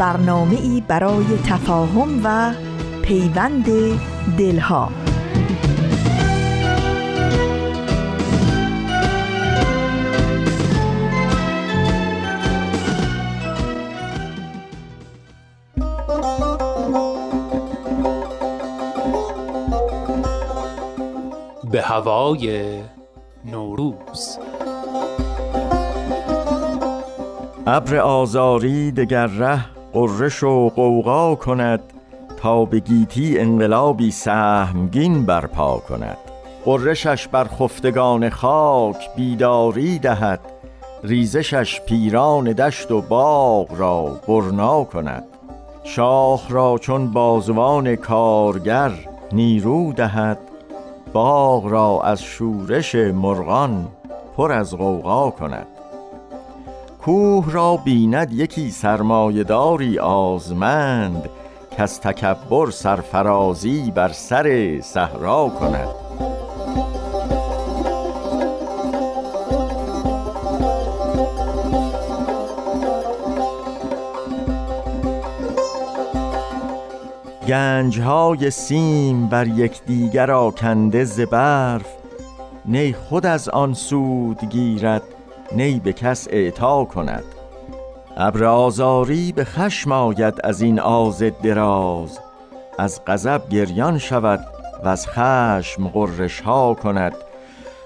برنامه ای برای تفاهم و پیوند دلها. به هوای نوروز. ابر آزاری دگر ره قرش و قوقا کند تا به گیتی انقلابی سهمگین برپا کند. قرشش بر خفتگان خاک بیداری دهد ریزشش پیران دشت و باغ را برنا کند. شاخ را چون بازوان کارگر نیرو دهد باغ را از شورش مرغان پر از غوغا کند. کوه را بیند یکی سرمایداری آزمند که از تکبر سرفرازی بر سر صحرا کند. گنجهای سیم بر یکدیگر آکنده ز برف نی خود از آن سود گیرد نی به کس اعطا کند. ابر آزاری به خشم آید از این آز دراز. از غضب گریان شود و از خشم غرش ها کند.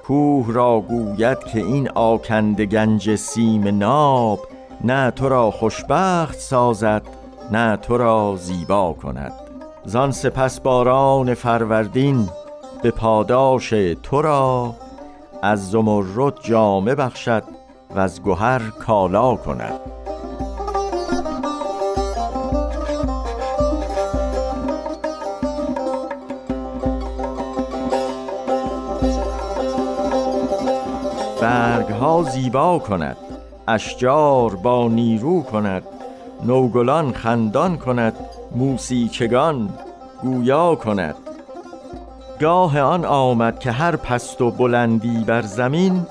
کوه را گوید که این آکنده گنج سیم ناب نه تو را خوشبخت سازد نه تو را زیبا کند. زان سپس باران فروردین به پاداش تو را از زمرد جامه بخشد و از گوهر کالا کند. برگ ها زیبا کند اشجار با نیرو کند نوگلان خندان کند موسیچگان گویا کند. گاه آن آمد که هر پست و بلندی بر زمین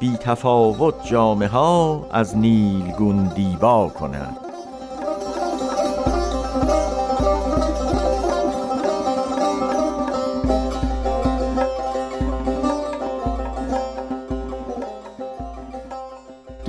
بی تفاوت جامه ها از نیلگون دیبا کنند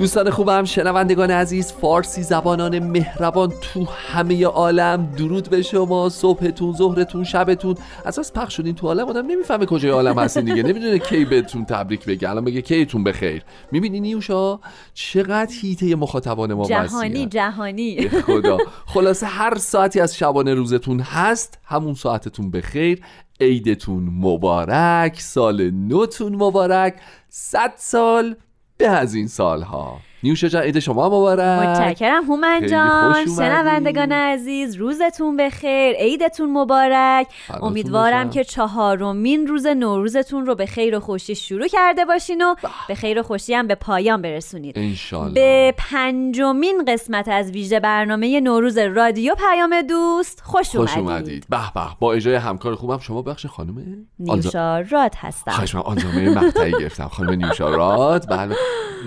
دوستان خوبم شنوندگان عزیز فارسی زبانان مهربان تو همه عالم. درود به شما صبحتون ظهرتون شبتون. از پخش شدین تو عالم آدم نمی‌فهمه کجای عالم هستین دیگه. نمی‌دونه کی بهتون تبریک بگه. الان بگه کیتون بخیر. می‌بینی نیوشا؟ چقدر هیته مخاطبان ما جهانی جهانی. خدا. خلاصه هر ساعتی از شبانه روزتون هست همون ساعتتون بخیر. عیدتون مبارک سال نوتون مبارک. صد سال به از این سالها. نیوشه جان عید شما مبارک. متشکرم هومن جان. شنوندگان عزیز روزتون بخیر. عیدتون مبارک. امیدوارم که چهارمین روز نوروزتون رو به خیر و خوشی شروع کرده باشین و به خیر و خوشی هم به پایان برسونید انشالله. به پنجمین قسمت از ویژه برنامه نوروز رادیو پیام دوست خوش خوش اومدید. به به با اجرای همکار خوبم شما بخش خانم نیوشا راد هستم. من آنجامه مقطعی گرفتم. خانم نیوشا راد. بله.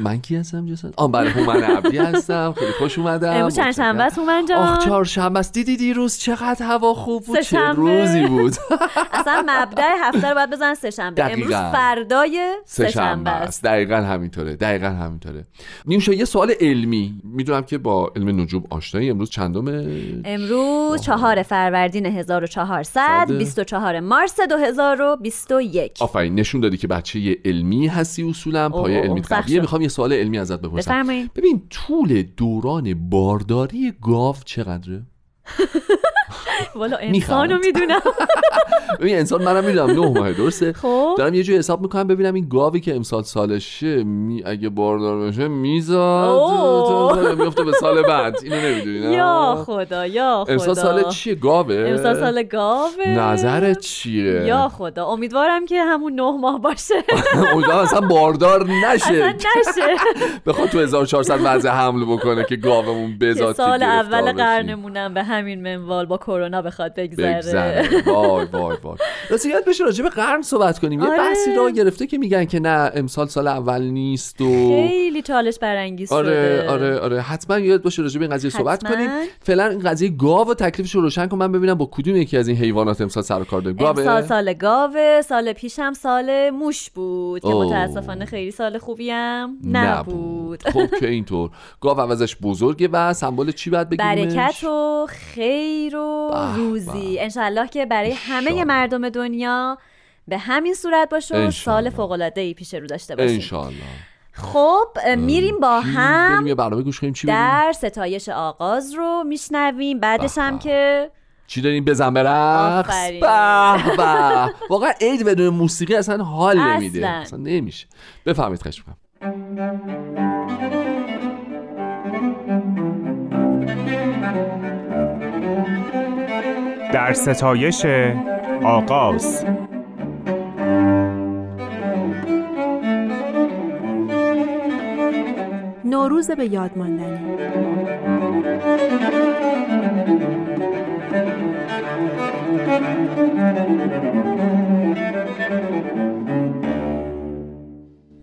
من کی هستم جسد؟ آن بله هومن عبدی هستم. خیلی خوش اومدم. امروز چند شنبه است هومن جان؟ آخ چهارشنبه است. دیدی دیروز چقدر هوا خوب بود چه روزی بود. اصلا مبدأ هفته رو باید بزن سه شنبه. امروز فردای سه شنبه است. دقیقاً همینطوره دقیقاً همینطوره. نیوشا یه سوال علمی. می‌دونم که با علم نجوم آشنایی امروز چندم امروز چهار فروردین 1400 24 مارس 2021 آفرین نشون دادی که بچه علمی هستی اصولا پای علمی قویه. می‌خوام یه سوال علمی ازت بپرسم. ببین طول دوران بارداری گاو چقدره؟ والا انسانو می‌دونم. ببین انسان منم می‌دونم نه ماه درسته؟ خب. دارم یه جوری حساب می‌کنم ببینم این گاوی که امسال سالشه می اگه باردار بشه میزاد. میفته به سال بعد. اینو نمی‌دونی یا خدا یا خدا امسال سال چیه؟ گاوه؟ امسال سال گاوه. نظرت چیه؟ یا خدا. امیدوارم که همون نه ماه باشه. امیدوارم اصلا باردار نشه. نشه. بخواد تو 1400 وضع حمل بکنه که گاومون بزاد سال اول قرنمونم به همین منوال با کرونا بخواد بگذره. وای وای وای. راستی یاد بشه راجع به قرن صحبت کنیم. یه آره. بحثی را گرفته که میگن که نه امسال سال اول نیست و خیلی چالش برانگیز آره شده. آره آره. حتما یاد باشه راجع به این قضیه صحبت کنیم. فعلا این قضیه گاو و تکلیفش رو روشن کن. من ببینم با کدوم یکی از این حیوانات امسال سر کار داریم گاو امسال سال گاوه سال پیشم سال موش بود که متاسفانه خیلی سال خوبی هم نبود. خب که اینطور. گاو عوضش بزرگه و سمبل چی باید بگیریمش؟ برکت و خیر و روزی. انشالله که برای همه مردم دنیا به همین صورت باشه و سال فوق العاده ای پیش رو داشته باشیم. انشالله خب میریم با هم برنامه گوش کنیم. چی در ستایش آغاز رو میشنویم. بعدش هم که چی داریم؟ بزن به رقص به واقعا عید بدون موسیقی اصلا حال نمیده. اصلا نمیشه. بفهمید خشم در ستایش آغاز. نوروز به یاد ماندنی.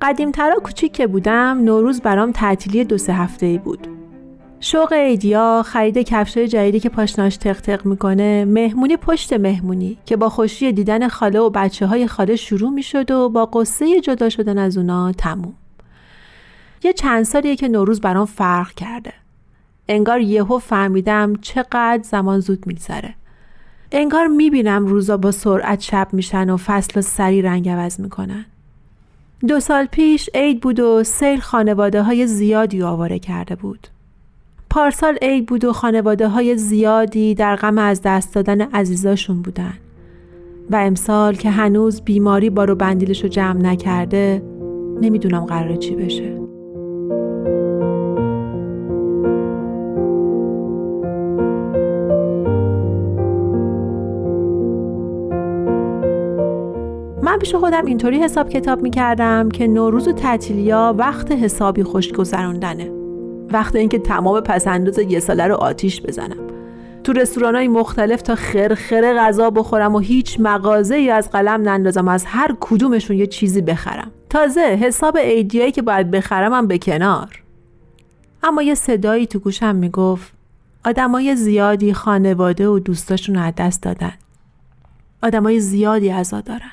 قدیمترا کوچیک که بودم نوروز برام تعطیلی دو سه هفته ای بود. شوق ایدیا خرید کفشای جدیدی که پاشناش تق تق می‌کنه مهمونی پشت مهمونی که با خوشی دیدن خاله و بچه های خاله شروع می‌شد و با قصه جدا شدن از اونا تموم. یه چند سالیه که نوروز برام فرق کرده. انگار یهو فهمیدم چقدر زمان زود میگذره. انگار می‌بینم روزا با سرعت شب میشن و فصل سری رنگ عوض می‌کنن. دو سال پیش عید بود و سیل خانواده های زیادی آواره کرده بود. پارسال عید بود و خانواده های زیادی در غم از دست دادن عزیزاشون بودن. و امسال که هنوز بیماری بارو بندیلش رو جمع نکرده نمی‌دونم قرار چی بشه. من پیش خودم اینطوری حساب کتاب می‌کردم که نوروز و تعطیلیا وقت حسابی خوش گذروندنه. وقت اینکه تمام پسنداز یه ساله رو آتیش بزنم. تو رستوران های مختلف تا خرخره غذا بخورم و هیچ مغازه ای از قلم نندازم از هر کدومشون یه چیزی بخرم. تازه حساب ایدیایی که باید بخرمم به کنار. اما یه صدایی تو گوشم می‌گفت آدمای زیادی خانواده و دوستاشون از دست دادن. آدمای زیادی عزا دارن.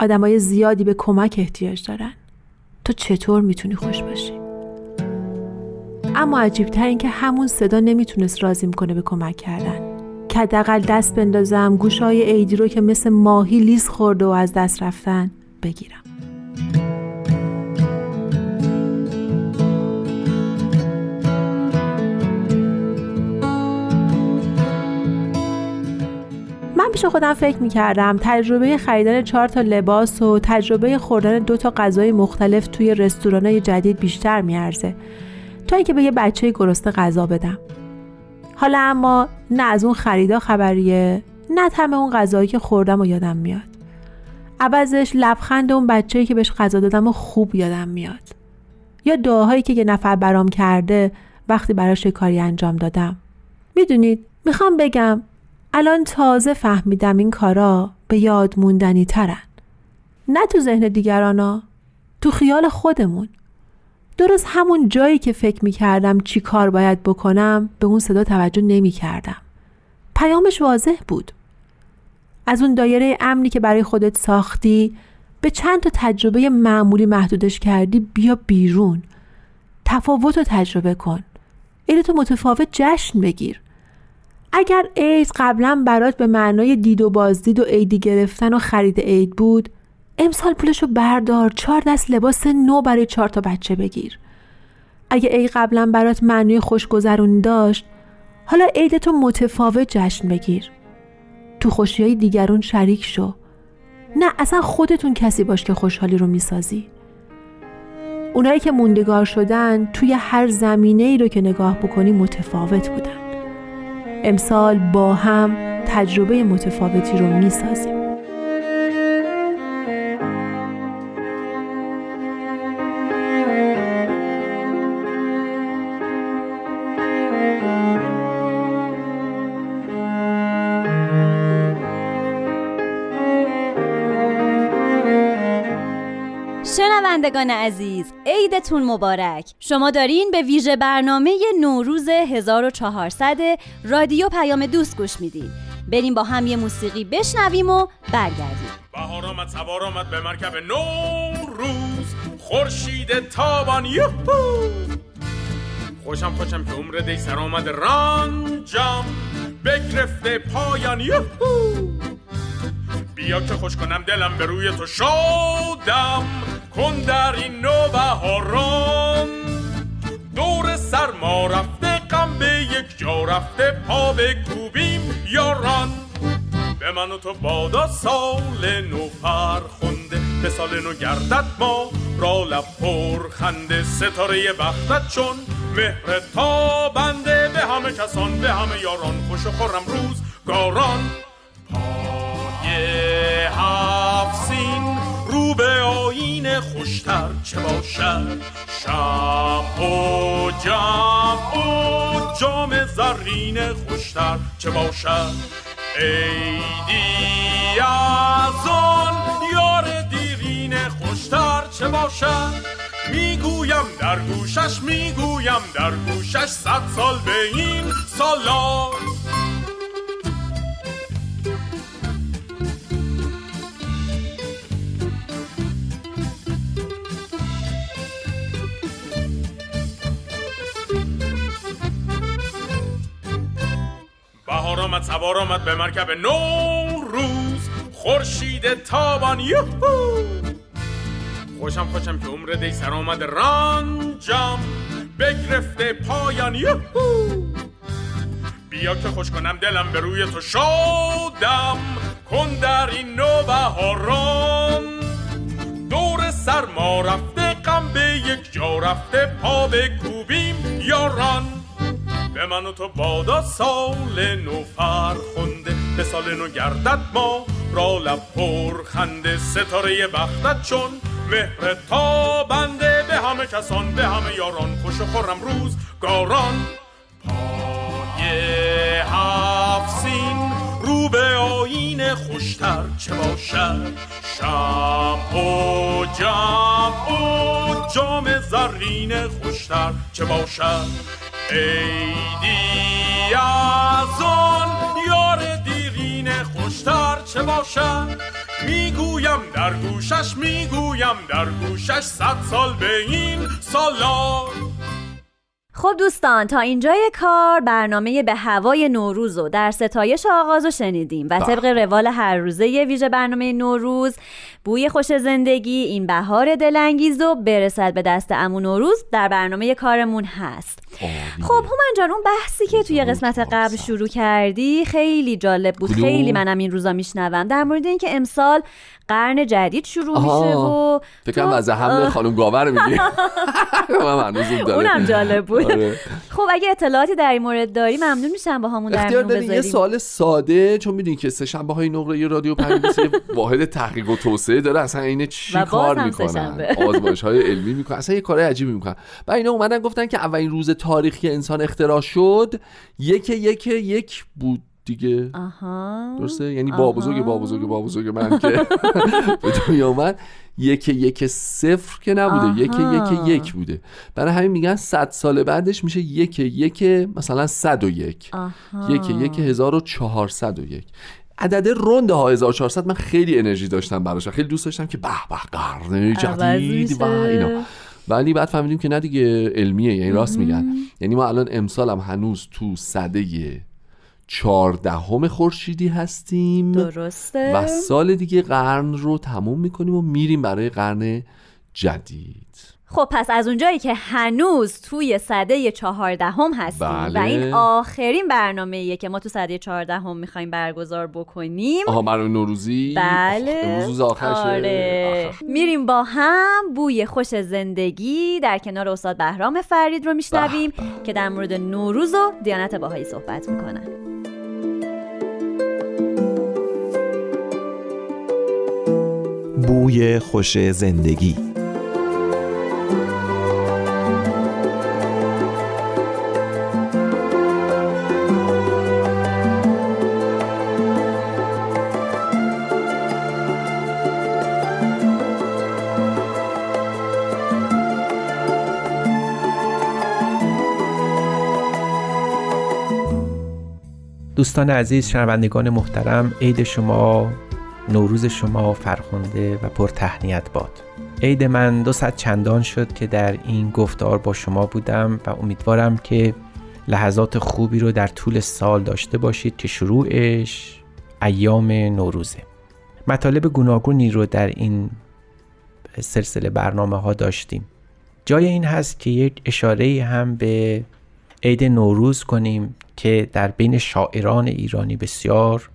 آدمای زیادی به کمک احتیاج دارن. تو چطور می‌تونی خوش باشی؟ اما عجیبتر این که همون صدا نمی‌تونست رازیم کنه به کمک کردن. که حداقل دست بندازم گوشای ایدی رو که مثل ماهی لیز خورده و از دست رفتن بگیرم. من پیش خودم فکر می‌کردم تجربه خریدن چهار تا لباس و تجربه خوردن دو تا غذای مختلف توی رستوران جدید بیشتر میارزه. تا اینکه به یه بچه گرسنه غذا بدم. حالا اما نه از اون خریدا خبریه نه تم اون غذایی که خوردم و یادم میاد. عوضش لبخند اون بچه‌ای که بهش غذا دادم و خوب یادم میاد. یا دعاهایی که یه نفر برام کرده وقتی براش کاری انجام دادم. می‌دونید می‌خوام بگم الان تازه فهمیدم این کارا به یاد موندنی ترن. نه تو ذهن دیگرانا تو خیال خودمون. درست همون جایی که فکر می کردم چی کار باید بکنم به اون صدا توجه نمی کردم. پیامش واضح بود. از اون دایره امنی که برای خودت ساختی به چند تا تجربه معمولی محدودش کردی بیا بیرون. تفاوت رو تجربه کن. تو متفاوت جشن بگیر. اگر عید قبلا برات به معنای دید و بازدید و عیدی گرفتن و خرید عید بود امسال پولشو بردار چهار دست لباس نو برای چهار تا بچه بگیر. اگه ای قبلا برات معنی خوشگذرونی داشت حالا عید تو متفاوت جشن بگیر. تو خوشی های دیگرون شریک شو. نه اصلا خودتون کسی باش که خوشحالی رو می‌سازی. اونایی که موندگار شدن توی هر زمینه ای رو که نگاه بکنی متفاوت بودن. امسال با هم تجربه متفاوتی رو می‌سازیم. شنوندگان عزیز عیدتون مبارک. شما دارین به ویژه برنامه نوروز 1400 رادیو پیام دوست گوش میدین. بریم با هم یه موسیقی بشنویم و برگردیم. بهار آمد سوار آمد به مرکب نوروز. خورشید تابان یوهو! خوشم خوشم که عمر دی سر آمد رنجم. بگرفته پایان یوهو! بیا که خوش کنم دلم به روی تو شادم. کن در این نو بهاران دور سرما رفته غم به یک جا رفته پا به کوبیم یاران به من و تو بادا سال نو فرخنده به سال نو گردد ما را لب پر خنده ستاره بختت چون مهر تا بنده به همه کسان به همه یاران خوش و خورم روز گاران پای هفسین رو به آین خوشتر چه باشد؟ شب و جمع و جام زرین خوشتر چه باشد؟ ایدی از آن یار دیرین خوشتر چه باشد؟ می‌گویم در گوشش می‌گویم در گوشش صد سال به این سالات آمد سوار آمد به مرکب روز. خورشید تابان یوهو! خوشم خوشم که عمر دی سر آمد رنجم. بگرفته پایان یوهو! بیا که خوش کنم دلم به روی تو شادم. کن در این نو بهاران. دور سرما رفته غم به یک جا رفته پا به کوبیم یاران. به من و تو بادا سال نو فرخنده به سال نو گردد ما را لب پر خنده. ستاره بختت چون مهر تا بنده به همه کسان به همه یاران خوش و خورم روز گاران پای هفسین رو به آین خوشتر چه باشد؟ شب و جمع و جام زرین خوشتر چه باشد؟ ایدی از آن یار دیرین خوشتر چه باشد؟ می‌گویم در گوشش می‌گویم در گوشش صد سال به این سالات خب دوستان تا اینجای کار برنامه به هوای نوروز و در ستایش آغاز رو شنیدیم و طبق روال هر روزه ویژه برنامه نوروز بوی خوش زندگی این بهار دلانگیز و برسد به دست امون نوروز در برنامه کارمون هست. خب هومن جان اون بحثی که توی قسمت قبل شروع کردی خیلی جالب بود خیلی منم این روزا میشنوم. در مورد اینکه امسال قرن جدید شروع میشه و فکرم از هم خانم گاور میگی اونم جالب بود. خب اگه اطلاعاتی در این مورد داری ممنون میشم با همون در میون یه سوال ساده چون می‌دونی که سه شنبه های نقره رادیو پنج واحد تحقیق و توسعه داره اصلا اینه چی کار می‌کنن؟ آزمایش های علمی می‌کنن اصلا یه کار عجیبی می‌کنن. و اینا اومدن گفتن که اولین روز تاریخ که انسان اختراع شد یک یک یک بود. دیگه. آها. درسته؟ یعنی با بزرگ با بزرگ با بزرگ من که به دنیا اومد. یک یک صفر که نبوده. یک یک یک بوده. برای همین میگن صد سال بعدش میشه یک یک مثلا صد و یک. یک یک هزار و چهارصد و یک. عدد رند ها 1400 من خیلی انرژی داشتم براش خیلی دوست داشتم که به به قرن جدید و اینا. ولی بعد فهمیدیم که نه دیگه علمیه. یعنی راست میگن. یعنی ما الان امسال هم هنوز تو صده چهاردهم خورشیدی هستیم. درسته. و سال دیگه قرن رو تموم می‌کنیم و میریم برای قرن جدید. خب پس از اونجایی که هنوز توی صده چهاردهم هستیم بله. و این آخرین برنامه که ما تو صده چهاردهم می‌خوایم برگزار بکنیم. آها برنامه نوروزی؟ بله. امروز آخرشه. آره. آخر. میریم با هم بوی خوش زندگی در کنار استاد بهرام فرید رو میشنویم که در مورد نوروز و دیانت باهایی صحبت می‌کنن بوی خوش زندگی. دوستان عزیز شنوندگان محترم عید شما نوروز شما فرخنده و پر تهنیت باد. عید من دو صد چندان شد که در این گفتار با شما بودم و امیدوارم که لحظات خوبی رو در طول سال داشته باشید که شروعش ایام نوروزه. مطالب گوناگونی رو در این سلسله برنامه ها داشتیم. جای این هست که یک اشاره هم به عید نوروز کنیم که در بین شاعران ایرانی بسیار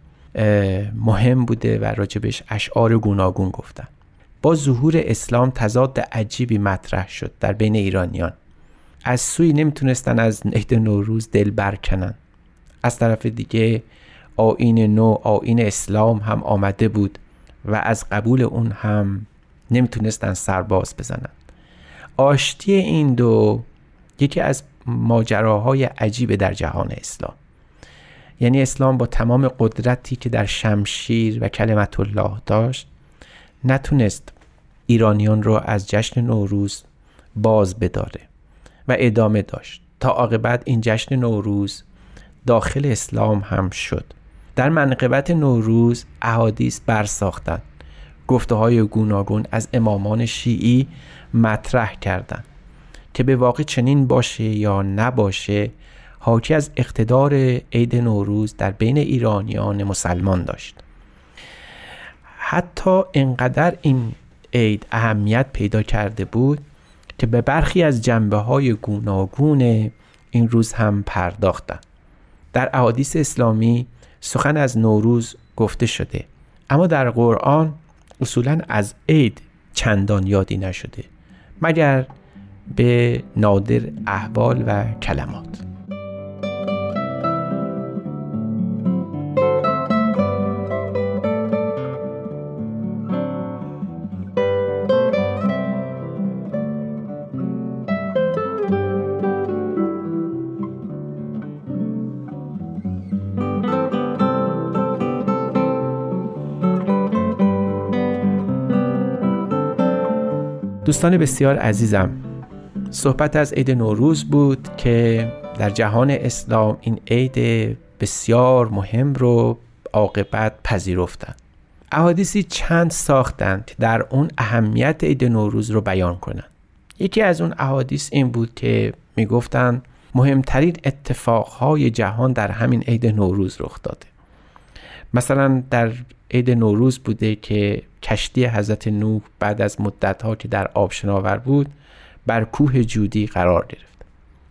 مهم بوده و راجبش اشعار گوناگون گفتن. با ظهور اسلام تضاد عجیبی مطرح شد در بین ایرانیان. از سوی نمی‌تونستن از عید نوروز دل برکنن. از طرف دیگه آین نو آین اسلام هم آمده بود و از قبول اون هم نمی‌تونستن سرباز بزنن. آشتی این دو یکی از ماجراهای عجیب در جهان اسلام. یعنی اسلام با تمام قدرتی که در شمشیر و کلمت الله داشت نتونست ایرانیان رو از جشن نوروز باز بداره و ادامه داشت. تا عاقبت این جشن نوروز داخل اسلام هم شد. در منقبت نوروز احادیث برساختند. گفته های گوناگون از امامان شیعی مطرح کردند. که به واقع چنین باشه یا نباشه حاکی از اقتدار عید نوروز در بین ایرانیان مسلمان داشت. حتی انقدر این عید اهمیت پیدا کرده بود که به برخی از جنبه های گوناگون این روز هم پرداختند. در احادیث اسلامی سخن از نوروز گفته شده اما در قرآن اصولا از عید چندان یادی نشده. مگر به نادر احوال و کلمات. دوستان بسیار عزیزم صحبت از عید نوروز بود که در جهان اسلام این عید بسیار مهم رو عاقبت پذیرفتند احادیثی چند ساختند که در اون اهمیت عید نوروز رو بیان کنند. یکی از اون احادیث این بود که می‌گفتند مهمترین اتفاقهای جهان در همین عید نوروز رخ داده. مثلا در عید نوروز بوده که کشتی حضرت نوح بعد از مدتها که در آب شناور بود بر کوه جودی قرار گرفت.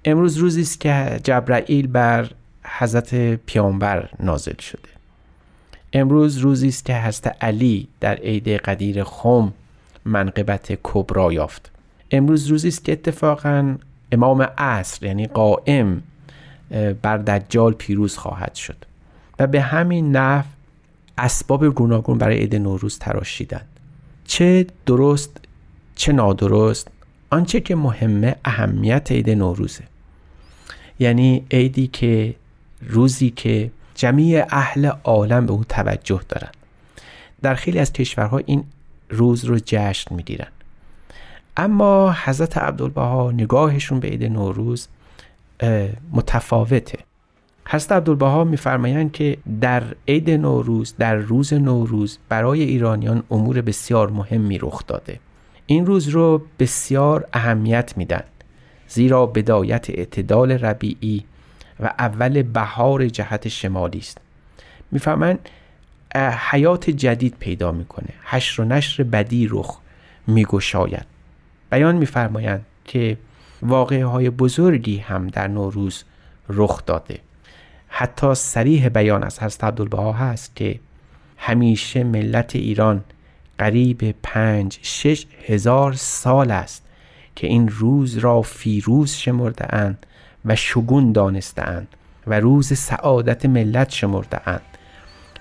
امروز روزی است که جبرائیل بر حضرت پیامبر نازل شده. امروز روزی است که حضرت علی در عید قدیر خم منقبت کبرا یافت. امروز روزی است که اتفاقا امام عصر یعنی قائم بر دجال پیروز خواهد شد و به همین نحو اسباب گوناگون برای عید نوروز تراشیدند. چه درست چه نادرست آنچه که مهمه اهمیت عید نوروزه. یعنی عیدی که روزی که جمیع اهل عالم به او توجه دارند در خیلی از کشورها این روز رو جشن می‌گیرن. اما حضرت عبدالبها نگاهشون به عید نوروز متفاوته. حضرت عبدالبها میفرمایند که در عید نوروز در روز نوروز برای ایرانیان امور بسیار مهمی رخ داده. این روز رو بسیار اهمیت میدن زیرا بدایت اعتدال ربیعی و اول بهار جهت شمالی است. می‌فهمن حیات جدید پیدا می‌کنه حشر و نشر بدی رخ میگشاید. بیان میفرمایند که واقعه های بزرگی هم در نوروز رخ داده. حتی سریح بیان از حضرت عبدالبها هست که همیشه ملت ایران قریب پنج شش هزار سال است که این روز را فیروز شمرده اند و شگون دانسته اند و روز سعادت ملت شمرده اند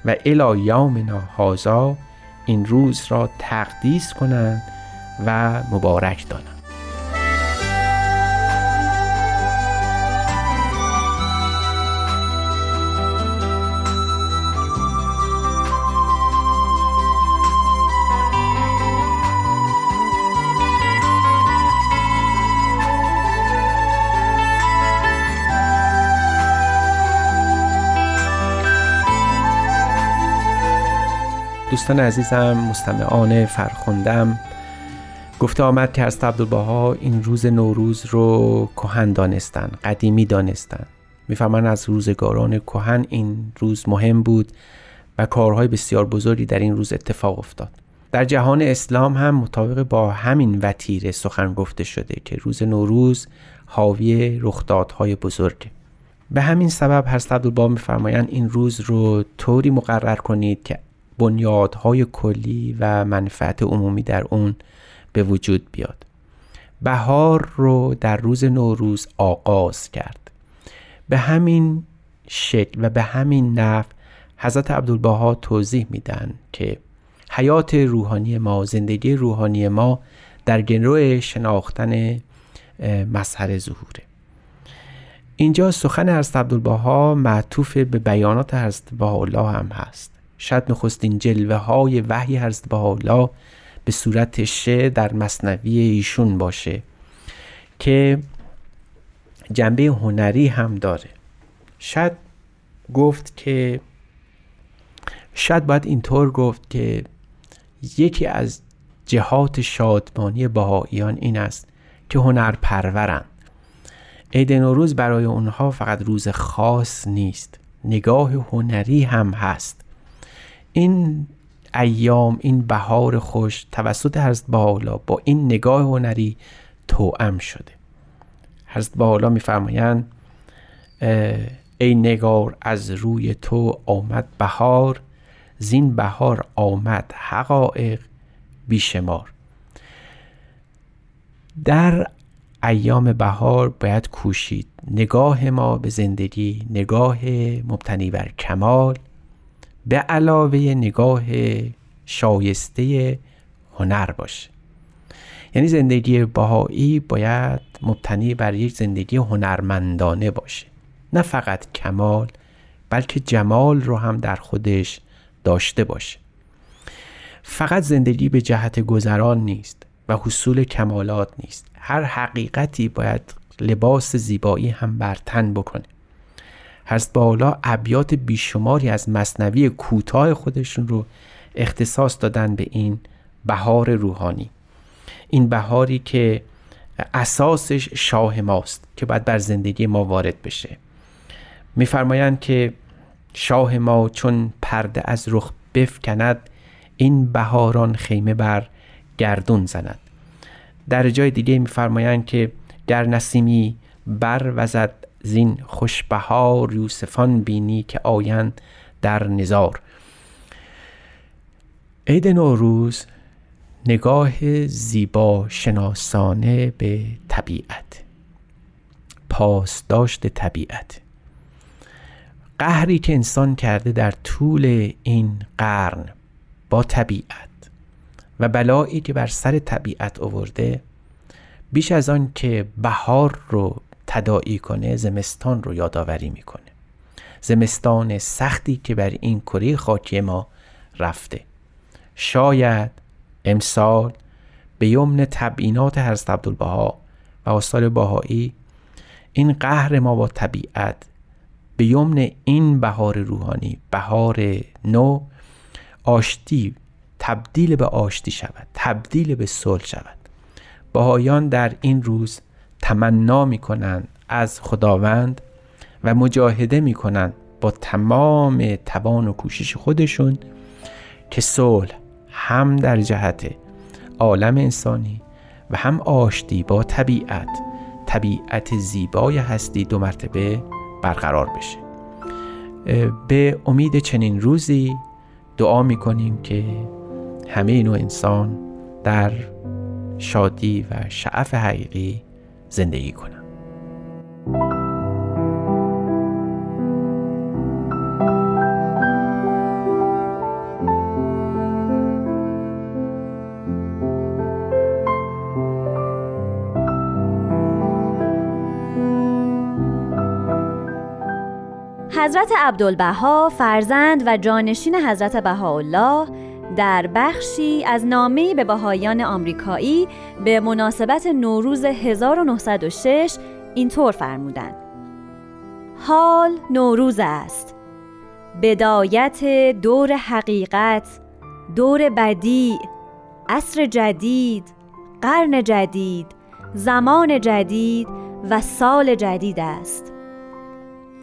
و الی یومنا این روز را تقدیس کنند و مبارک دانند. دوستان عزیزم مستمعان فرخوندم گفته آمد که از عبدالبها این روز نوروز رو کهن دانستن قدیمی دانستن. می‌فهمن از روزگاران کهن این روز مهم بود و کارهای بسیار بزرگی در این روز اتفاق افتاد. در جهان اسلام هم مطابق با همین وتیره سخن گفته شده که روز نوروز حاوی رخدادهای بزرگه. به همین سبب هست عبدالبها میفرمایند این روز رو طوری مقرر کنید که بنیادهای کلی و منفعت عمومی در اون به وجود بیاد. بهار رو در روز نوروز آغاز کرد. به همین شکل و به همین نحو حضرت عبدالبها توضیح میدن که حیات روحانی ما زندگی روحانی ما در گنرو شناختن مظهر ظهوره. اینجا سخن حضرت عبدالبها معطوف به بیانات حضرت الله هم هست. شاید نخستین جلوه های وحی حضرت حالا به صورت شه در مصنوی ایشون باشه که جنبه هنری هم داره. شاید گفت که شاید باید اینطور گفت که یکی از جهات شادمانی بهاییان این است که هنر پرورند عید نوروز برای اونها فقط روز خاص نیست نگاه هنری هم هست. این ایام این بهار خوش توسط حضرت بالا با این نگاه هنری توأم شده. حضرت بالا میفرمایند ای نگار از روی تو آمد بهار زین بهار آمد حقایق بیشمار. در ایام بهار باید کوشید نگاه ما به زندگی نگاه مبتنی بر کمال به علاوه نگاه شایسته هنر باشه یعنی زندگی بهایی باید مبتنی بر یک زندگی هنرمندانه باشه. نه فقط کمال بلکه جمال رو هم در خودش داشته باشه. فقط زندگی به جهت گذران نیست و حصول کمالات نیست. هر حقیقتی باید لباس زیبایی هم بر تن بکنه. حضرت بالا ابیات بیشماری از مصنوی کوتاه خودشون رو اختصاص دادن به این بهار روحانی. این بهاری که اساسش شاه ماست که باید بر زندگی ما وارد بشه. میفرمایند که شاه ما چون پرده از رخ بفکند این بهاران خیمه بر گردون زند. در جای دیگه میفرمایند که در نسیمی بر وزد زین خوشبهار یوسفان بینی که آیند در نزار. عید نوروز نگاه زیبا شناسانه به طبیعت پاسداشت طبیعت. قهری که انسان کرده در طول این قرن با طبیعت و بلایی که بر سر طبیعت آورده بیش از آن که بهار رو تداعی کنه زمستان رو یادآوری می‌کنه. زمستان سختی که بر این کره خاکی ما رفته. شاید امسال به یمن تبیینات حضرت عبدالبها و آثار باهایی این قهر ما با طبیعت به یمن این بهار روحانی بهار نو آشتی تبدیل به آشتی شود تبدیل به صلح شود. باهایان در این روز تمنا می‌کنند از خداوند و مجاهده می‌کنند با تمام توان و کوشش خودشون که صلح هم در جهت عالم انسانی و هم آشتی با طبیعت طبیعت زیبای هستی دو مرتبه برقرار بشه. به امید چنین روزی دعا می‌کنیم که همه نوع انسان در شادی و شعف حقیقی زندگی کنند حضرت عبدالبها فرزند و جانشین حضرت بهاءالله در بخشی از نامه به بهایان آمریکایی به مناسبت نوروز 1906 اینطور فرمودند. حال نوروز است. بدایت دور حقیقت دور بدی عصر جدید قرن جدید زمان جدید و سال جدید است.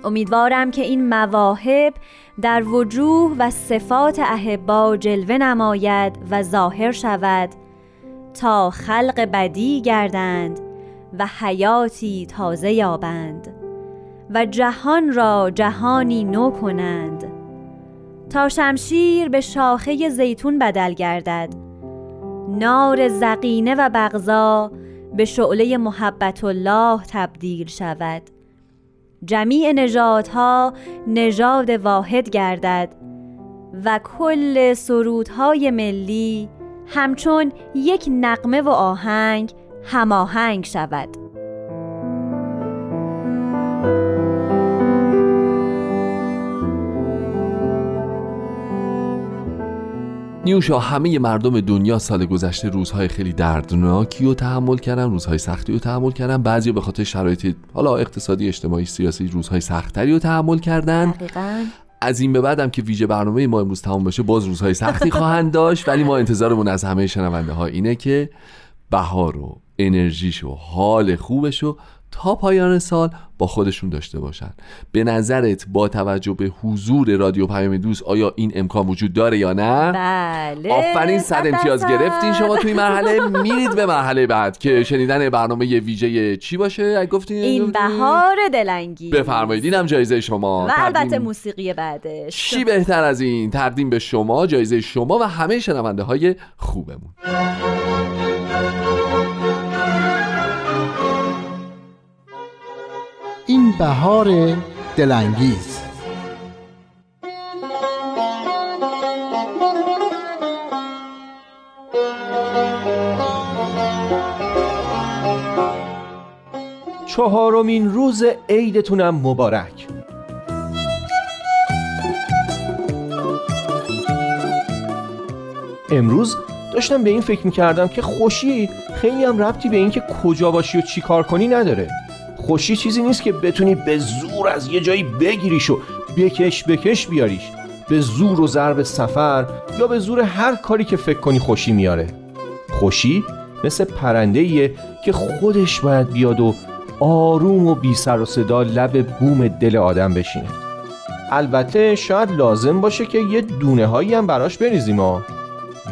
امیدوارم که این مواهب در وجوه و صفات احبا جلوه نماید و ظاهر شود تا خلق بدی گردند و حیاتی تازه یابند و جهان را جهانی نو کنند. تا شمشیر به شاخه زیتون بدل گردد. نار زقینه و بغضا به شعله محبت الله تبدیل شود. جمیع نژادها نژاد واحد گردد و کل سرودهای ملی همچون یک نقمه و آهنگ هماهنگ شود. نیوشا همه مردم دنیا سال گذشته روزهای خیلی دردناکی رو تحمل کردن روزهای سختی رو تحمل کردن. بعضی به خاطر شرایط حالا اقتصادی اجتماعی سیاسی روزهای سختری رو تحمل کردن. از این به بعدم که ویژه برنامه ما امروز تمام بشه باز روزهای سختی خواهند داشت. ولی ما انتظارمون از همه شنونده ها اینه که بهار و انرژیش و حال خوبش رو تا پایان سال با خودشون داشته باشن. به نظرت با توجه به حضور رادیو پیام دوست آیا این امکان وجود داره یا نه؟ بله. آفرین صد امتیاز گرفتین. شما توی مرحله میرید به مرحله بعد که شنیدن برنامه ویژه چی باشه؟ گفتین این بهار دلنگی بفرمایید. اینم جایزه شما. و البته موسیقی بعدش. چی بهتر از این؟ تقدیم به شما جایزه شما و همه شنونده های خوبمون. این بهار دلانگیز. چهارمین روز عیدتونم مبارک. امروز داشتم به این فکر می‌کردم که خوشی خیلی هم ربطی به اینکه کجا باشی و چی کار کنی نداره. خوشی چیزی نیست که بتونی به زور از یه جایی بگیریش و بکش بکش بیاریش. به زور و ضرب سفر یا به زور هر کاری که فکر کنی خوشی میاره. خوشی مثل پرنده که خودش باید بیاد و آروم و بی سر و صدا لب بوم دل آدم بشینه. البته شاید لازم باشه که یه دونه هایی هم براش بریزیم ها.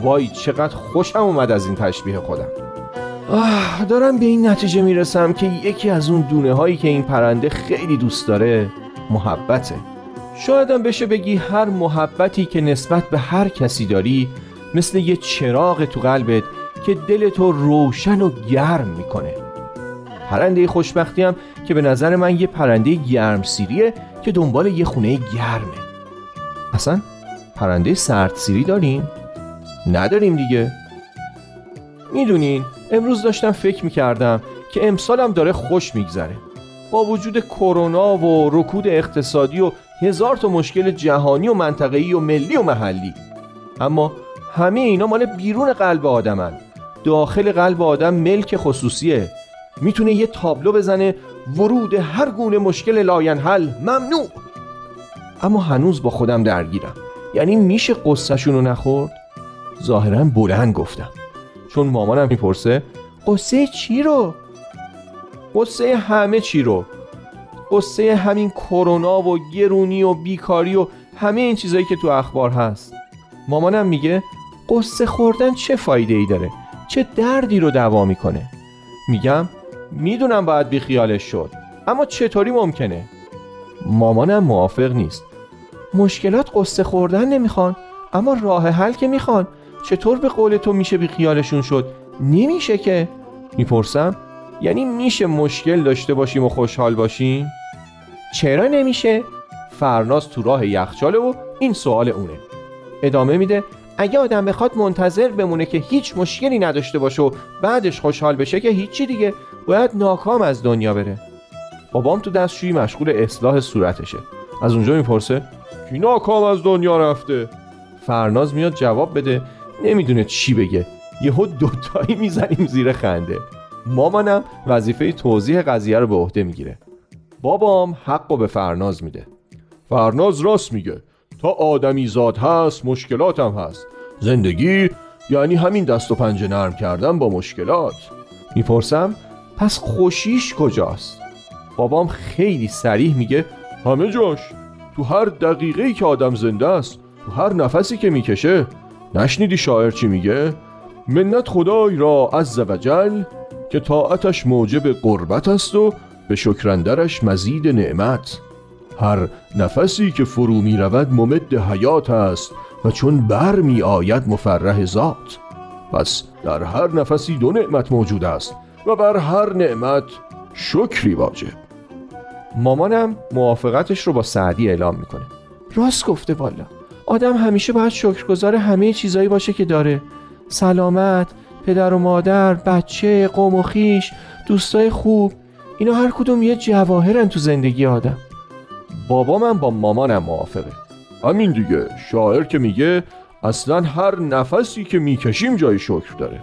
وای چقدر خوشم اومد از این تشبیه خودم. آه دارم به این نتیجه می‌رسم که یکی از اون دونه هایی که این پرنده خیلی دوست داره محبته. شایدم بشه بگی هر محبتی که نسبت به هر کسی داری مثل یه چراغ تو قلبت که دلتو روشن و گرم می‌کنه. پرنده خوشبختی هم که به نظر من یه پرنده گرم سیریه که دنبال یه خونه گرمه. اصلا پرنده سرد سیری داریم؟ نداریم دیگه. می‌دونین؟ امروز داشتم فکر می‌کردم که امسالم داره خوش میگذره. با وجود کرونا و رکود اقتصادی و هزار تا مشکل جهانی و منطقه‌ای و ملی و محلی. اما همه اینا مال بیرون قلب آدمن. داخل قلب آدم ملک خصوصیه. می‌تونه یه تابلو بزنه ورود هر گونه مشکل لاینحل ممنوع! اما هنوز با خودم درگیرم. یعنی میشه قصهشون رو نخورد؟ ظاهرا بلند گفتم. چون مامانم می‌پرسه قصه چی رو؟ قصه همه چی رو. قصه همین کرونا و گرونی و بیکاری و همه این چیزایی که تو اخبار هست. مامانم میگه قصه خوردن چه فایده ای داره؟ چه دردی رو دوا می‌کنه؟ میگم می‌دونم باید بیخیالش شد اما چطوری ممکنه؟ مامانم موافق نیست. مشکلات قصه خوردن نمی‌خوان اما راه حل که می‌خوان. چطور به قول تو میشه بیخیالشون شد؟ نمیشه که. می‌پرسم یعنی میشه مشکل داشته باشیم و خوشحال باشیم؟ چرا نمیشه؟ فرناز تو راه یخچاله و این سوال اونه. ادامه میده اگه آدم بخواد منتظر بمونه که هیچ مشکلی نداشته باشه و بعدش خوشحال بشه که هیچی دیگه باید ناکام از دنیا بره. بابام تو دستشویی مشغول اصلاح صورتشه. از اونجا می‌پرسه کی ناکام از دنیا رفته؟ فرناز میاد جواب بده نمی‌دونه چی بگه. یهو دوتایی می‌زنیم زیر خنده. مامانم وظیفه توضیح قضیه رو به عهده می‌گیره. بابام حق به فرناز میده. فرناز راست میگه. تا آدمی زاد هست مشکلاتم هست. زندگی یعنی همین دست و پنجه نرم کردن با مشکلات. می‌پرسم پس خوشیش کجاست؟ بابام خیلی سریح میگه همه جاش. تو هر دقیقه که آدم زنده است تو هر نفسی که می‌کشه نشنیدی شاعر چی میگه؟ منت خدای را از وجل که طاعتش موجب قربت است و به شکرندرش مزید نعمت. هر نفسی که فرو می رود ممد حیات است و چون بر می آید مفرح ذات. پس در هر نفسی دو نعمت موجود است و بر هر نعمت شکری واجب. مامانم موافقتش رو با سعدی اعلام می‌کنه. راست گفته والا. آدم همیشه باید شکرگزار همه چیزایی باشه که داره. سلامت پدر و مادر بچه قوم و خیش دوستای خوب. اینا هر کدوم یه جواهرن تو زندگی آدم. بابا من با مامانم موافقه. همین دیگه. شاعر که میگه اصلا هر نفسی که می‌کشیم جای شکر داره.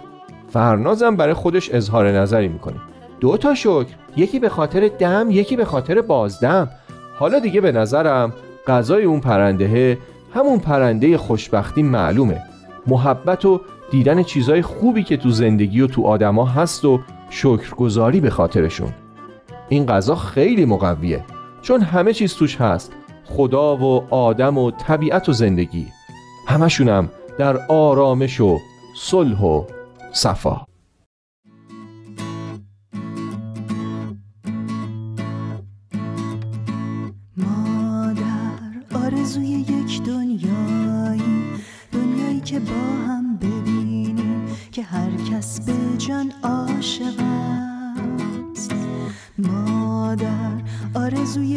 فرنازم برای خودش اظهار نظری می‌کنه. دو تا شکر. یکی به خاطر دم یکی به خاطر بازدم. حالا دیگه به نظرم غذای اون پرنده همون پرنده خوشبختی معلومه. محبت و دیدن چیزای خوبی که تو زندگی و تو آدما هست و شکرگزاری به خاطرشون. این غذا خیلی مقویه چون همه چیز توش هست. خدا و آدم و طبیعت و زندگی. همشونم در آرامش و صلح و صفا. ما در آرزوی که با هم ببینیم که هر کس به جان عاشق است ما در آرزوی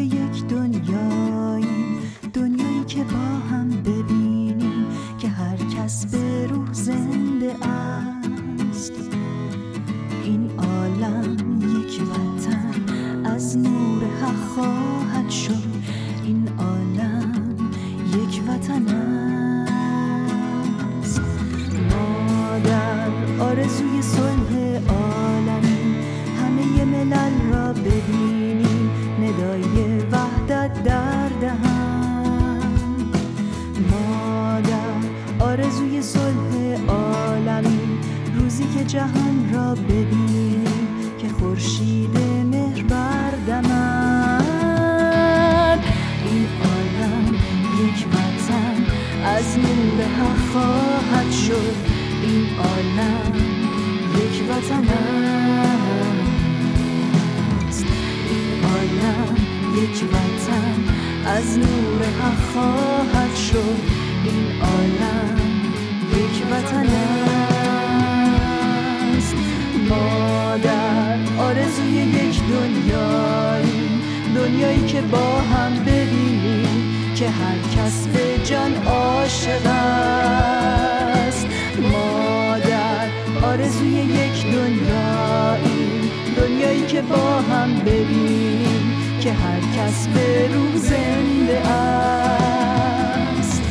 یک دنیایی دنیایی که با هم ببینیم که هر کس به جان عاشق است. ما در آرزوی یک دنیایی دنیایی که با هم ببینیم که هر کس به روح زنده است.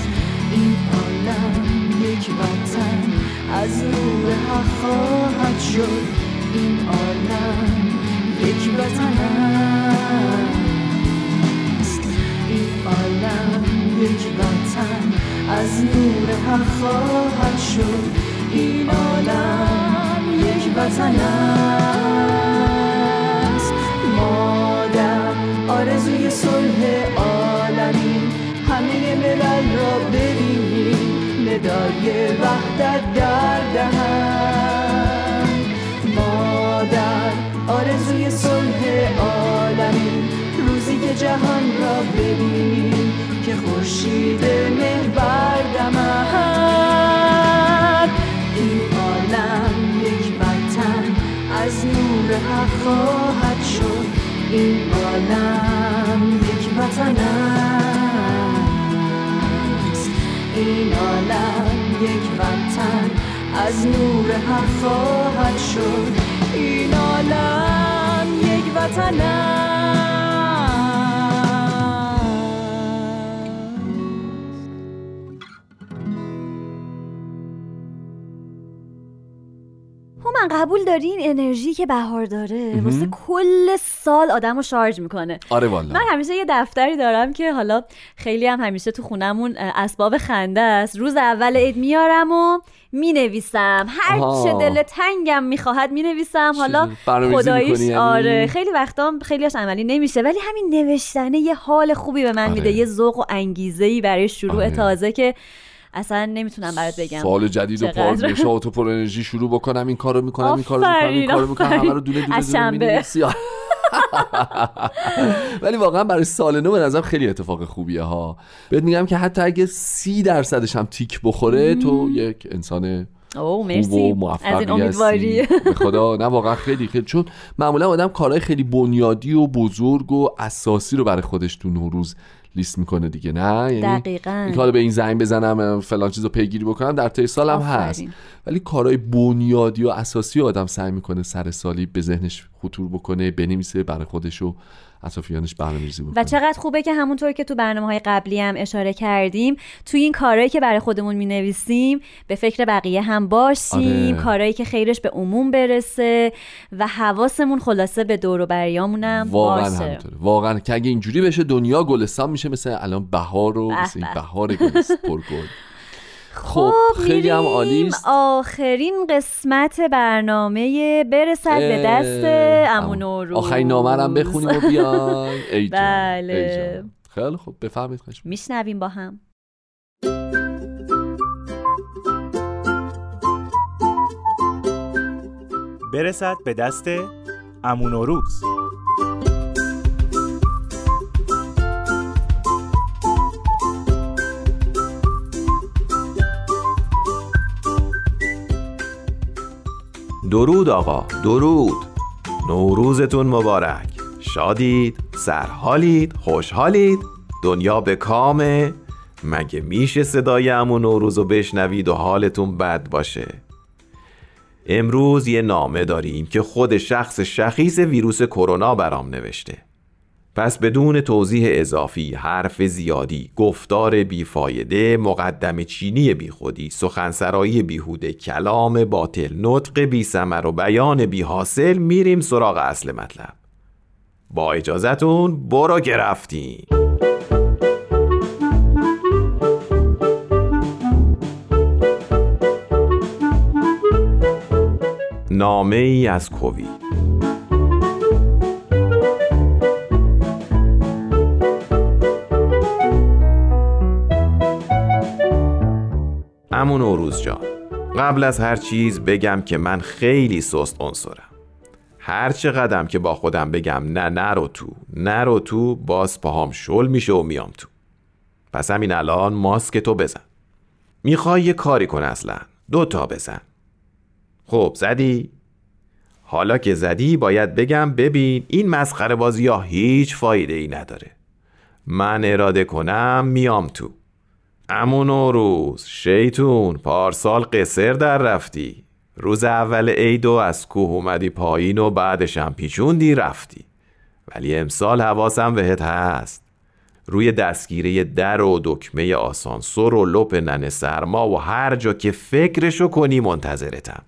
این عالم یک وطن از نور حق خواهد شد. این عالم یک وطن است. این عالم یک وطن. از نور حق خواهد شد. این عالم یک وطن است. ما در آرزوی صلح عالمی. همه ملل را ببینیم. ندای وحدت در دهن. آرزوی صلح عالمی. روزی که جهان را ببینیم که خورشید مهر بردمد این عالم یک وطن از نور حق خواهد شد. این عالم یک وطن است. این عالم یک وطن از نور حق خواهد شد. این عالم یک وطن من قبول داری این انرژی که بهار داره؟ واسه کل سال آدم رو شارژ می‌کنه. آره والا من همیشه یه دفتری دارم که حالا خیلی هم همیشه تو خونمون اسباب خنده است. روز اول عید میارم و می نویسم هر چه دل تنگم می‌خواهد می نویسم حالا خداییش یعنی؟ آره خیلی وقتا خیلیش عملی نمیشه ولی همین نوشتنه یه حال خوبی به من آره. میده یه ذوق و انگیزه ای برای شروع آره. تازه که اصلا نمی‌تونم برات بگم سال جدید و. پر بشه تو پر انرژی شروع بکنم این کارو می‌کنم این کارو می‌کنم این کارو می‌کنم همه رو دونه دونه دونه. می‌نویسی. ولی واقعا برای سال نو به نظرم خیلی اتفاق خوبیه ها. بهت میگم که حتی اگه سی درصدش هم تیک بخوره تو یک انسان او خوب و مرسی از این امیدواری هستی. به خدا. نه واقعا خیلی خیلی. چون معمولا آدم کارهای خیلی بنیادی و بزرگ و اساسی رو برای خودش تو نوروز لیست می‌کنه دیگه نه یعنی دقیقاً. این کار به این زنگ بزنم فلان چیزو پیگیری بکنم در طی سالم هست. ولی کارهای بنیادی و اساسی آدم سعی می‌کنه سر سالی به ذهنش خطور بکنه بنویسه برای خودش و اطرافیانش برنامه‌ریزی بکنه و چقدر خوبه که همونطور که تو برنامه های قبلی هم اشاره کردیم توی این کارهایی که برای خودمون می نویسیم به فکر بقیه هم باشیم آره. کارهایی که خیرش به عموم برسه و حواسمون خلاصه به دور و بریامونم واقعا باشه همینطوره واقعا که اگه اینجوری بشه دنیا گلستان میشه مثل الان بهار و مثل. بهار گلستان پرگل خب خب خیلی هم عالی. آخرین قسمت برنامه برسد به دست ام- امون نوروز آخرین نامه هم بخونیم و بیایم ای جان، بله. ای جان. خیلی خب بفرمایید خواهش میشنویم با هم برسد به دست امون درود آقا درود. نوروزتون مبارک. شادید سرحالید خوشحالید. دنیا به کامه. مگه میشه صدای امون نوروز رو بشنوید و حالتون بد باشه؟ امروز یه نامه داریم که خود شخص شخیص ویروس کرونا برام نوشته. پس بدون توضیح اضافی حرف زیادی گفتار بیفایده مقدم چینی بیخودی سخنسرایی بیهوده کلام باطل نطق بی و بیان بی حاصل میریم سراغ اصل مطلب. با اجازتون برو گرفتیم نامه ای از کووید. امون نوروز جان. قبل از هر چیز بگم که من خیلی سست عنصرم. هر چه قدم که با خودم بگم نه نرو تو نرو تو باز پاهام شل میشه و میام تو. پس همین الان ماسک تو بزن. می‌خوای یه کاری کن اصلا. دو تا بزن. خب زدی؟ حالا که زدی باید بگم ببین این مسخره بازی ها هیچ فایده ای نداره. من اراده کنم میام تو. امون و روز شیطون پارسال قصر در رفتی. روز اول عید و از کوه اومدی پایین و بعدش هم پیچوندی رفتی. ولی امسال حواسم بهت هست. روی دستگیره در و دکمه آسانسور و لپ ننه سرما و هر جا که فکرشو کنی منتظرتم.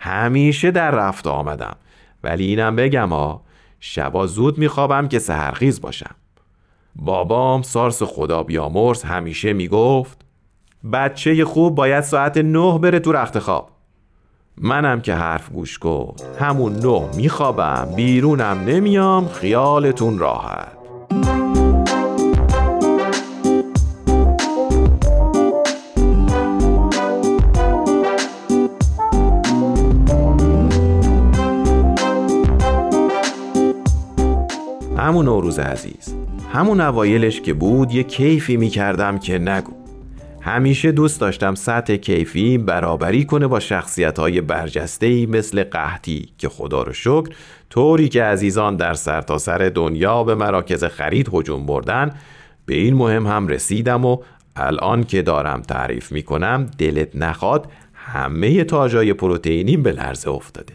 همیشه در رفت آمدم. ولی اینم بگم ها شبا زود میخوابم که سهرخیز باشم. بابام سارس خدا بیامرز همیشه می‌گفت بچه خوب باید ساعت نه بره تو رخت خواب. منم که حرف گوش کن همون نه میخوابم بیرونم نمیام خیالتون راحت. همون نوروز عزیز. همون اوایلش که بود یه کیفی می‌کردم که نگو. همیشه دوست داشتم سطح کیفی برابری کنه با شخصیت های برجسته مثل قحطی که خدا رو شکر طوری که عزیزان در سرتاسر سر دنیا به مراکز خرید هجوم بردن به این مهم هم رسیدم و الان که دارم تعریف می‌کنم دلت نخواد همه تاجای پروتئینی به لرزه افتاده.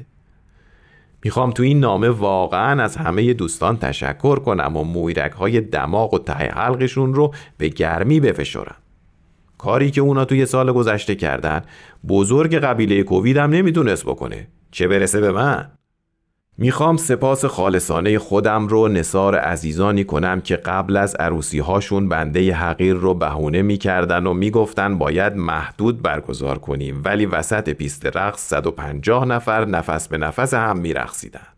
می‌خوام تو این نامه واقعا از همه دوستان تشکر کنم و مویرک های دماغ و ته حلقشون رو به گرمی بفشارم کاری که اونا توی سال گذشته کردن بزرگ قبیله کووید هم نمی‌تونست بکنه. چه برسه به من؟ می‌خوام سپاس خالصانه خودم رو نصار عزیزانی کنم که قبل از عروسی هاشون بنده حقیر رو بهونه می‌کردن و می‌گفتن باید محدود برگزار کنیم. ولی وسط پیست رقص 150 نفر نفس به نفس هم میرقصیدن.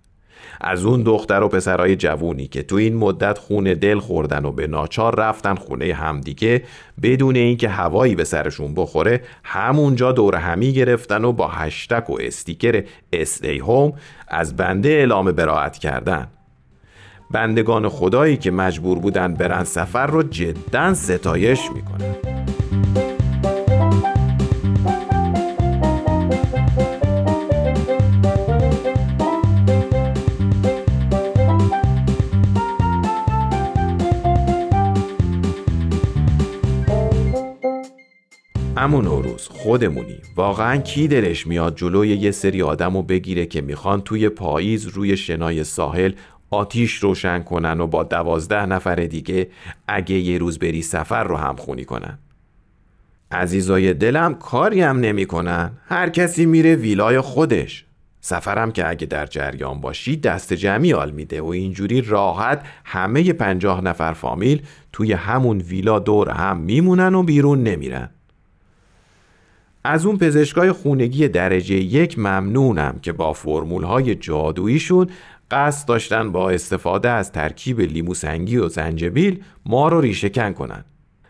از اون دختر و پسرای جوونی که تو این مدت خون دل خوردن و به ناچار رفتن خونه همدیگه بدون اینکه هوایی به سرشون بخوره همونجا دور همی گرفتن و با هشتک و استیکر استی هوم از بنده اعلام براعت کردن. بندگان خدایی که مجبور بودن برن سفر رو جدا ستایش می‌کنن. همون نوروز خودمونی. واقعا کی دلش میاد جلوی یه سری آدم و بگیره که می‌خوان توی پاییز روی شنای ساحل آتیش روشن کنن و با دوازده نفر دیگه اگه یه روز بری سفر رو هم خونی کنن. عزیزای دلم کاری هم نمی‌کنن. هر کسی میره ویلای خودش. سفرم که اگه در جریان باشی دست جمعی آل میده و اینجوری راحت همه پنجاه نفر فامیل توی همون ویلا دور هم میمونن و بیرون نمیرن. از اون پزشکای خونگی درجه یک ممنونم که با فرمول های جادوییشون قصد داشتن با استفاده از ترکیب لیمو سنگی و زنجبیل ما رو ریشهکن کنن.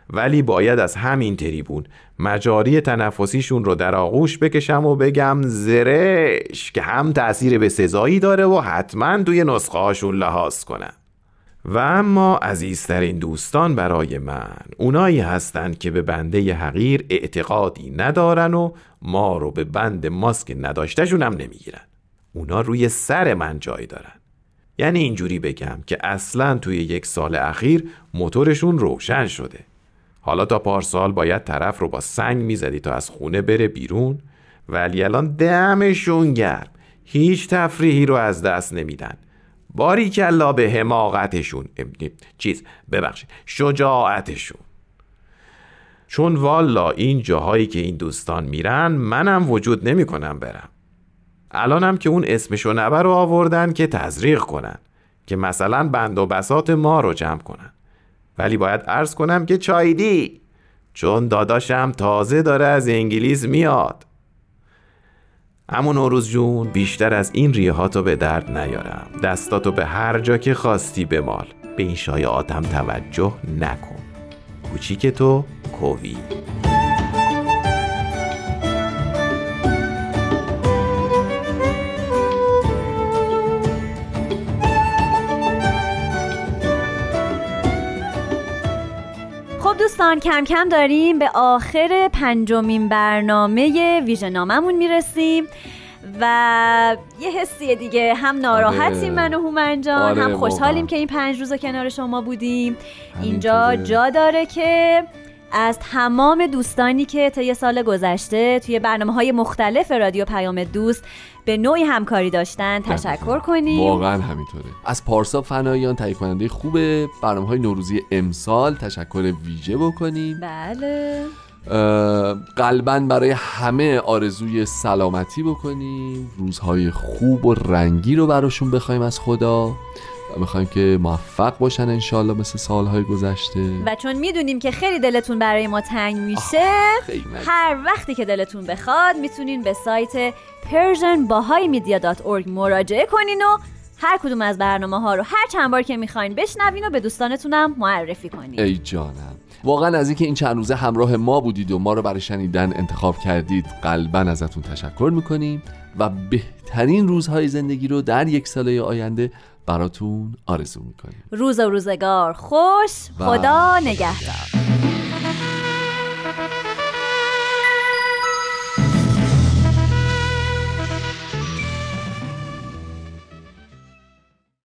ولی باید از همین تریبون مجاری تنفسیشون رو در آغوش بکشم و بگم زرش که هم تأثیر به سزایی داره و حتما توی نسخه هاشون لحاظ کنن. و اما عزیزترین دوستان برای من اونایی هستند که به بنده حقیر اعتقادی ندارن و ما رو به بند ماسک نداشتهشون هم نمی‌گیرن. اونا روی سر من جای دارن. یعنی اینجوری بگم که اصلا توی یک سال اخیر موتورشون روشن شده. حالا تا پارسال باید طرف رو با سنگ می‌زدی تا از خونه بره بیرون ولی الان دمشون گرم. هیچ تفریحی رو از دست نمیدن. باری کلا به حماقتشون چیز ببخشید شجاعتشون. چون والا این جاهایی که این دوستان میرن منم وجود نمی‌کنم برم. الانم که اون اسمشو نبر رو آوردن که تزریق کنن که مثلا بند و بسات ما رو جمع کنن. ولی باید عرض کنم که چایدی چون داداشم تازه داره از انگلیس میاد. اما نوروز جون بیشتر از این ریهاتو به درد نیارم. دستاتو به هر جا که خواستی بمال. به این شایعاتم توجه نکن. کوچیک تو کووی دوستان کم کم داریم به آخر پنجمین برنامه ویژناممون می‌رسیم و یه حسیه دیگه. هم ناراحتیم آره. من و هومن جان آره هم خوشحالیم که این پنج روز کنار شما بودیم. اینجا جا داره که از تمام دوستانی که تا یه سال گذشته توی برنامه های مختلف رادیو پیام دوست به نوعی همکاری داشتن تشکر کنیم. واقعا همینطوره. از پارسا فنایان تهیه کننده خوب برنامه های نوروزی امسال تشکر ویژه بکنیم. بله. قلبا برای همه آرزوی سلامتی بکنیم. روزهای خوب و رنگی رو براشون بخوایم از خدا. می‌خوایم که موفق باشن انشالله مثل سالهای گذشته. و چون می‌دونیم که خیلی دلتون برای ما تنگ میشه هر وقتی که دلتون بخواد می‌تونین به سایت persianbahaimedia.org مراجعه کنین و هر کدوم از برنامه ها رو هر چند بار که می‌خواین بشنوین و به دوستانتونم معرفی کنین. ای جانم. واقعا از اینکه این چند روزه همراه ما بودید و ما رو برای شنیدن انتخاب کردید قلبا ازتون تشکر می‌کنیم. و بهترین روزهای زندگی رو در یک ساله آینده براتون آرزو می‌کنیم. روز و روزگار. خوش. خدا نگهدار.